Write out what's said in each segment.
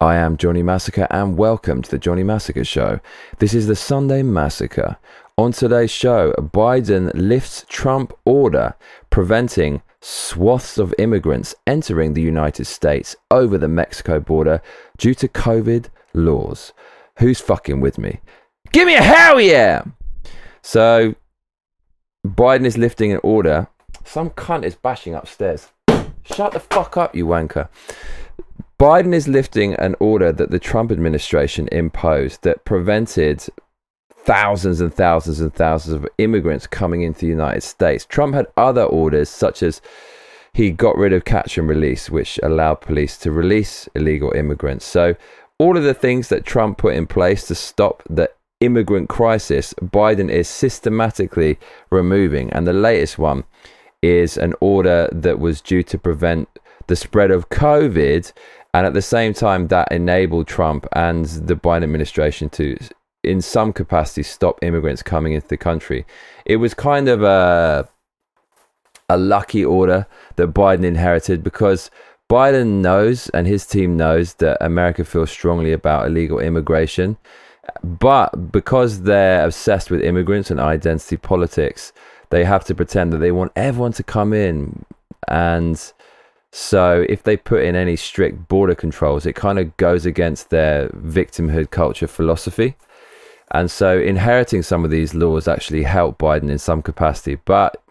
I am Johnny Massacre and welcome to the Johnny Massacre Show. This is the Sunday Massacre. On today's show, Biden lifts Trump order preventing swaths of immigrants entering the United States over the Mexico border due to COVID laws. Who's fucking with me? Give me a hell yeah! So, Biden is lifting an order. Some cunt is bashing upstairs. Shut the fuck up, you wanker. Biden is lifting an order that the Trump administration imposed that prevented thousands and thousands and thousands of immigrants coming into the United States. Trump had other orders, such as he got rid of catch and release, which allowed police to release illegal immigrants. So, all of the things that Trump put in place to stop the immigrant crisis, Biden is systematically removing. And the latest one is an order that was due to prevent the spread of COVID and at the same time, that enabled Trump and the Biden administration to, in some capacity, stop immigrants coming into the country. It was kind of a, a lucky order that Biden inherited because Biden knows and his team knows that America feels strongly about illegal immigration. But because they're obsessed with immigrants and identity politics, they have to pretend that they want everyone to come in and so if they put in any strict border controls, it kind of goes against their victimhood culture philosophy. And so inheriting some of these laws actually helped Biden in some capacity, but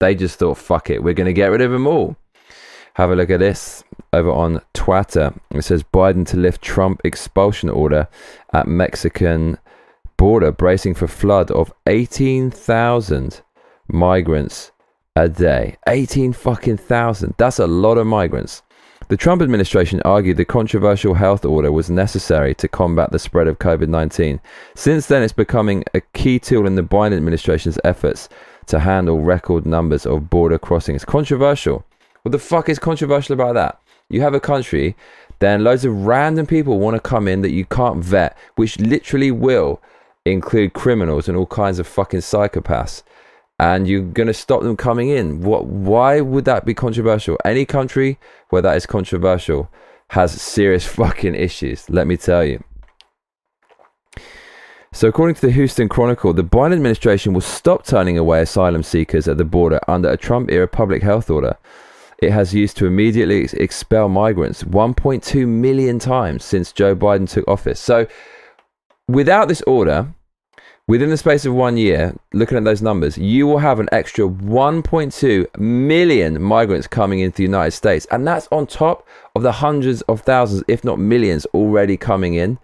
they just thought, fuck it, we're going to get rid of them all. Have a look at this over on Twitter. It says Biden to lift Trump expulsion order at Mexican border, bracing for flood of 18,000 migrants a day. 18 fucking thousand. That's a lot of migrants. The Trump administration argued the controversial health order was necessary to combat the spread of COVID 19. Since then, it's becoming a key tool in the Biden administration's efforts to handle record numbers of border crossings. Controversial. What the fuck is controversial about that? You have a country, then loads of random people want to come in that you can't vet, which literally will include criminals and all kinds of fucking psychopaths and you're going to stop them coming in. What? Why would that be controversial? Any country where that is controversial has serious fucking issues. Let me tell you. So, according to the Houston Chronicle, the Biden administration will stop turning away asylum seekers at the border under a Trump era public health order. It has used to immediately expel migrants 1.2 million times since Joe Biden took office. So, without this order, within the space of one year, looking at those numbers, you will have an extra 1.2 million migrants coming into the United States. And that's on top of the hundreds of thousands, if not millions, already coming in.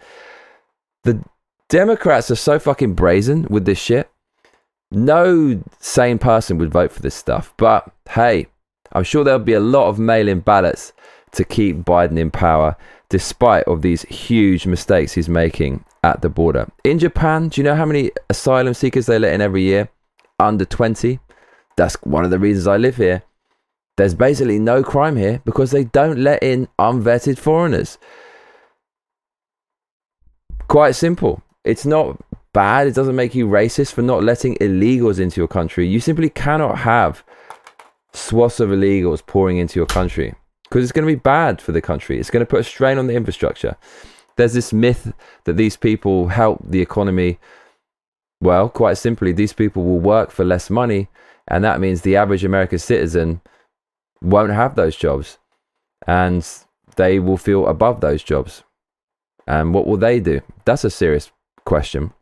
The Democrats are so fucking brazen with this shit. No sane person would vote for this stuff. But hey, I'm sure there'll be a lot of mail in ballots to keep Biden in power, despite of these huge mistakes he's making at the border. In Japan, do you know how many asylum seekers they let in every year? Under 20. That's one of the reasons I live here. There's basically no crime here because they don't let in unvetted foreigners. Quite simple. It's not bad. It doesn't make you racist for not letting illegals into your country. You simply cannot have swaths of illegals pouring into your country because it's going to be bad for the country. It's going to put a strain on the infrastructure there's this myth that these people help the economy. Well, quite simply, these people will work for less money, and that means the average American citizen won't have those jobs, and they will feel above those jobs. And what will they do? That's a serious question.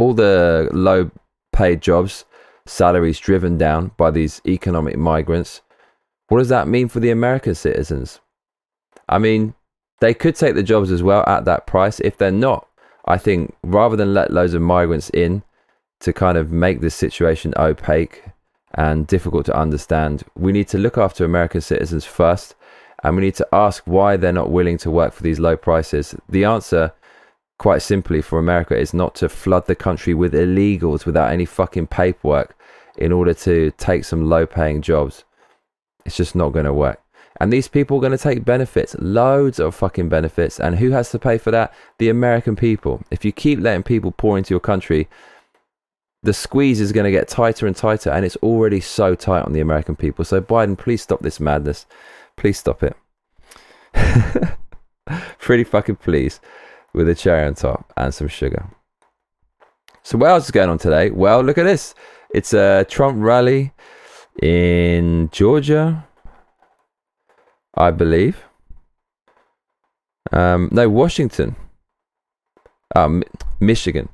All the low paid jobs, salaries driven down by these economic migrants, what does that mean for the American citizens? I mean, they could take the jobs as well at that price. If they're not, I think rather than let loads of migrants in to kind of make this situation opaque and difficult to understand, we need to look after American citizens first and we need to ask why they're not willing to work for these low prices. The answer, quite simply, for America is not to flood the country with illegals without any fucking paperwork in order to take some low paying jobs. It's just not going to work. And these people are going to take benefits, loads of fucking benefits. And who has to pay for that? The American people. If you keep letting people pour into your country, the squeeze is going to get tighter and tighter. And it's already so tight on the American people. So, Biden, please stop this madness. Please stop it. pretty fucking please. with a cherry on top and some sugar. So what else is going on today? Well, look at this. It's a Trump rally in Georgia, I believe. Um, no, Washington. Um, Michigan.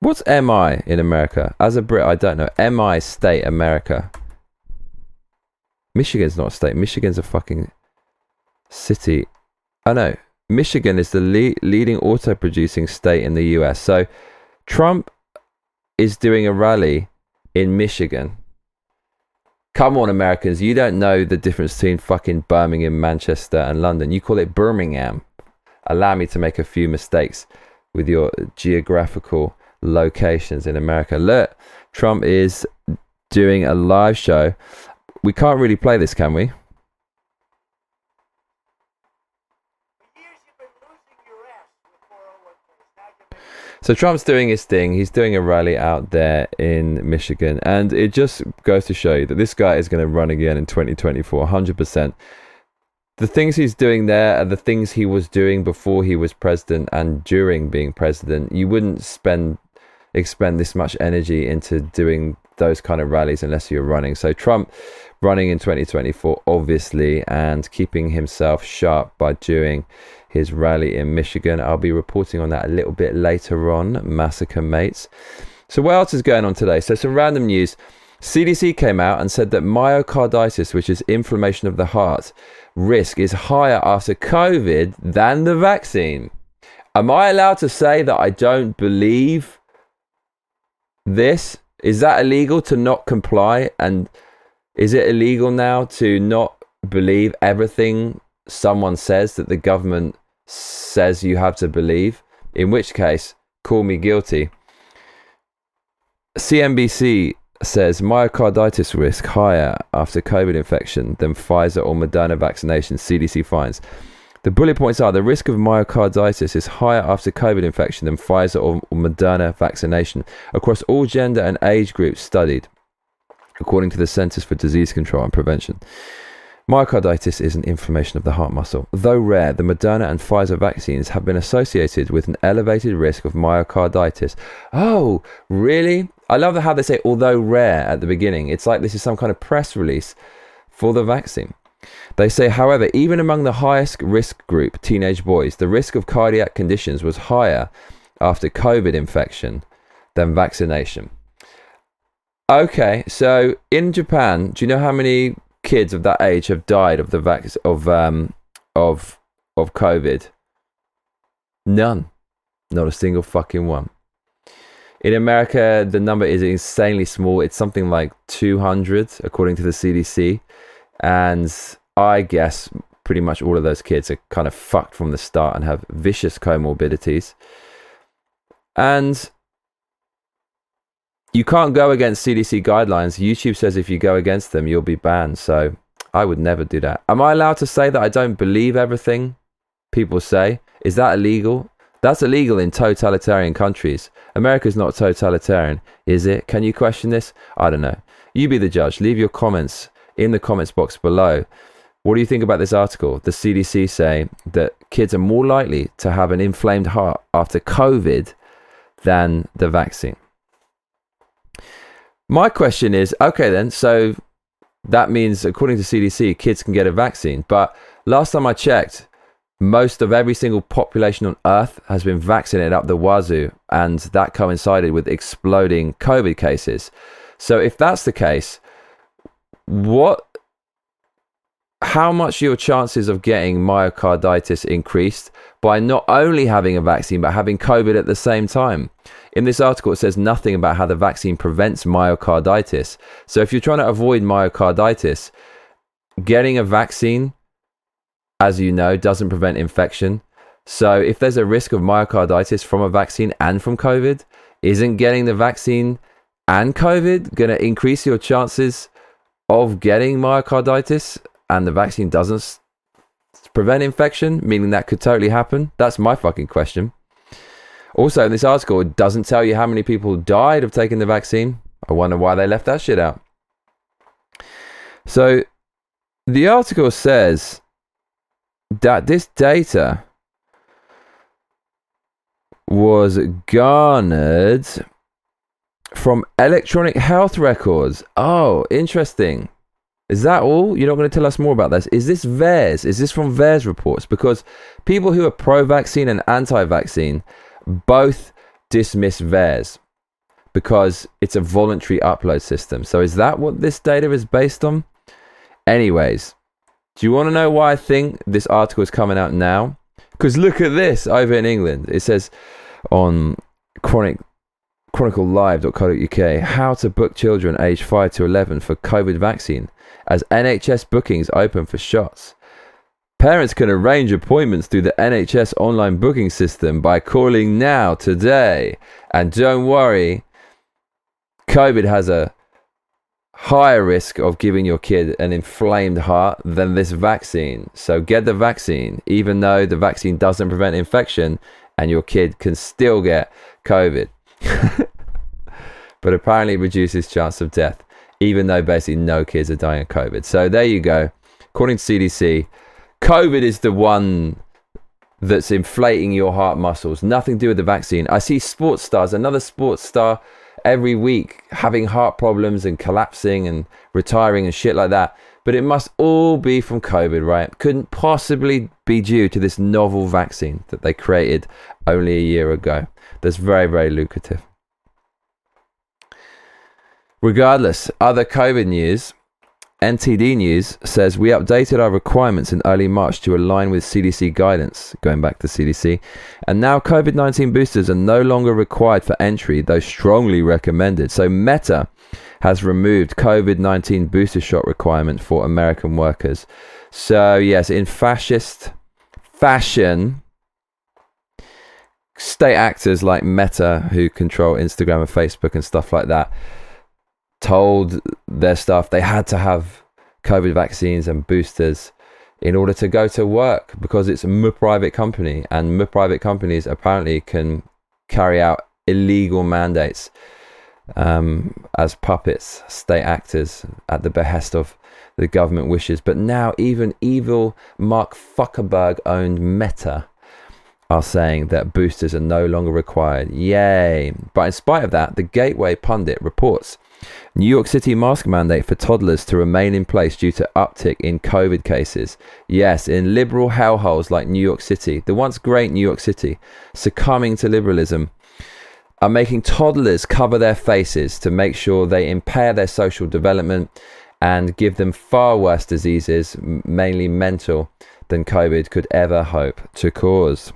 What's MI in America? As a Brit, I don't know. MI state America. Michigan's not a state. Michigan's a fucking city. I know. Michigan is the le- leading auto producing state in the US. So Trump is doing a rally in Michigan. Come on, Americans. You don't know the difference between fucking Birmingham, Manchester, and London. You call it Birmingham. Allow me to make a few mistakes with your geographical locations in America. Look, Trump is doing a live show. We can't really play this, can we? So Trump's doing his thing. He's doing a rally out there in Michigan, and it just goes to show you that this guy is going to run again in 2024, 100%. The things he's doing there are the things he was doing before he was president and during being president. You wouldn't spend expend this much energy into doing those kind of rallies unless you're running. So Trump running in 2024, obviously, and keeping himself sharp by doing his rally in Michigan. I'll be reporting on that a little bit later on, Massacre Mates. So, what else is going on today? So, some random news. CDC came out and said that myocarditis, which is inflammation of the heart, risk is higher after COVID than the vaccine. Am I allowed to say that I don't believe this? Is that illegal to not comply? And is it illegal now to not believe everything someone says that the government says you have to believe, in which case, call me guilty. CNBC says myocarditis risk higher after COVID infection than Pfizer or Moderna vaccination, CDC finds. The bullet points are the risk of myocarditis is higher after COVID infection than Pfizer or Moderna vaccination across all gender and age groups studied, according to the Centers for Disease Control and Prevention. Myocarditis is an inflammation of the heart muscle. Though rare, the Moderna and Pfizer vaccines have been associated with an elevated risk of myocarditis. Oh, really? I love how they say although rare at the beginning. It's like this is some kind of press release for the vaccine. They say, however, even among the highest risk group, teenage boys, the risk of cardiac conditions was higher after COVID infection than vaccination. Okay, so in Japan, do you know how many kids of that age have died of the vac- of um of of COVID. None. Not a single fucking one. In America, the number is insanely small. It's something like 200, according to the CDC. And I guess pretty much all of those kids are kind of fucked from the start and have vicious comorbidities. And you can't go against CDC guidelines. YouTube says if you go against them, you'll be banned. So I would never do that. Am I allowed to say that I don't believe everything people say? Is that illegal? That's illegal in totalitarian countries. America's not totalitarian, is it? Can you question this? I don't know. You be the judge. Leave your comments in the comments box below. What do you think about this article? The CDC say that kids are more likely to have an inflamed heart after COVID than the vaccine. My question is okay, then. So that means, according to CDC, kids can get a vaccine. But last time I checked, most of every single population on Earth has been vaccinated up the wazoo, and that coincided with exploding COVID cases. So if that's the case, what how much your chances of getting myocarditis increased by not only having a vaccine but having COVID at the same time. In this article, it says nothing about how the vaccine prevents myocarditis. So, if you're trying to avoid myocarditis, getting a vaccine, as you know, doesn't prevent infection. So, if there's a risk of myocarditis from a vaccine and from COVID, isn't getting the vaccine and COVID going to increase your chances of getting myocarditis and the vaccine doesn't prevent infection, meaning that could totally happen? That's my fucking question. Also, in this article, it doesn't tell you how many people died of taking the vaccine. I wonder why they left that shit out. So, the article says that this data was garnered from electronic health records. Oh, interesting. Is that all? You're not going to tell us more about this. Is this VAERS? Is this from VAERS reports? Because people who are pro vaccine and anti vaccine both dismiss VAERS because it's a voluntary upload system. So is that what this data is based on? Anyways, do you want to know why I think this article is coming out now? Because look at this over in England. It says on chronic chroniclelive.co.uk how to book children aged 5 to 11 for COVID vaccine as NHS bookings open for shots. Parents can arrange appointments through the NHS online booking system by calling now today. And don't worry, COVID has a higher risk of giving your kid an inflamed heart than this vaccine. So get the vaccine, even though the vaccine doesn't prevent infection and your kid can still get COVID. but apparently reduces chance of death even though basically no kids are dying of COVID. So there you go. According to CDC, COVID is the one that's inflating your heart muscles. Nothing to do with the vaccine. I see sports stars, another sports star every week having heart problems and collapsing and retiring and shit like that. But it must all be from COVID, right? Couldn't possibly be due to this novel vaccine that they created only a year ago. That's very, very lucrative. Regardless, other COVID news. NTD News says we updated our requirements in early March to align with CDC guidance, going back to CDC, and now COVID 19 boosters are no longer required for entry, though strongly recommended. So, Meta has removed COVID 19 booster shot requirement for American workers. So, yes, in fascist fashion, state actors like Meta, who control Instagram and Facebook and stuff like that, told their staff they had to have COVID vaccines and boosters in order to go to work because it's a private company and private companies apparently can carry out illegal mandates um, as puppets, state actors at the behest of the government wishes. But now even evil Mark Zuckerberg owned Meta are saying that boosters are no longer required. Yay! But in spite of that, the Gateway Pundit reports New York City mask mandate for toddlers to remain in place due to uptick in COVID cases. Yes, in liberal hellholes like New York City, the once great New York City, succumbing to liberalism, are making toddlers cover their faces to make sure they impair their social development and give them far worse diseases, mainly mental, than COVID could ever hope to cause.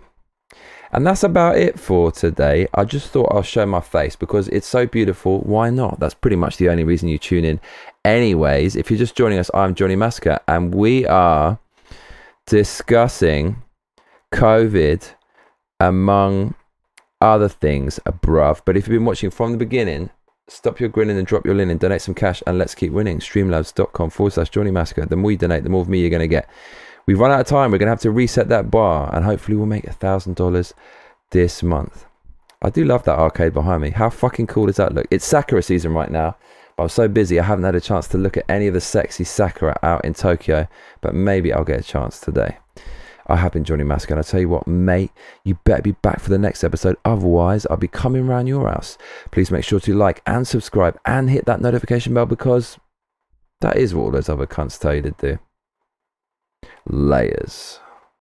And that's about it for today. I just thought I'll show my face because it's so beautiful. Why not? That's pretty much the only reason you tune in. Anyways, if you're just joining us, I'm Johnny Massacre, and we are discussing COVID among other things, uh, bruv. But if you've been watching from the beginning, stop your grinning and drop your linen, donate some cash, and let's keep winning. Streamlabs.com forward slash Johnny Massacre. The more you donate, the more of me you're going to get. We've run out of time. We're going to have to reset that bar, and hopefully, we'll make a thousand dollars this month. I do love that arcade behind me. How fucking cool does that look? It's Sakura season right now, but I'm so busy I haven't had a chance to look at any of the sexy Sakura out in Tokyo. But maybe I'll get a chance today. I have been Johnny Mask, and I tell you what, mate, you better be back for the next episode. Otherwise, I'll be coming round your house. Please make sure to like and subscribe and hit that notification bell because that is what all those other cunts tell you to do layers.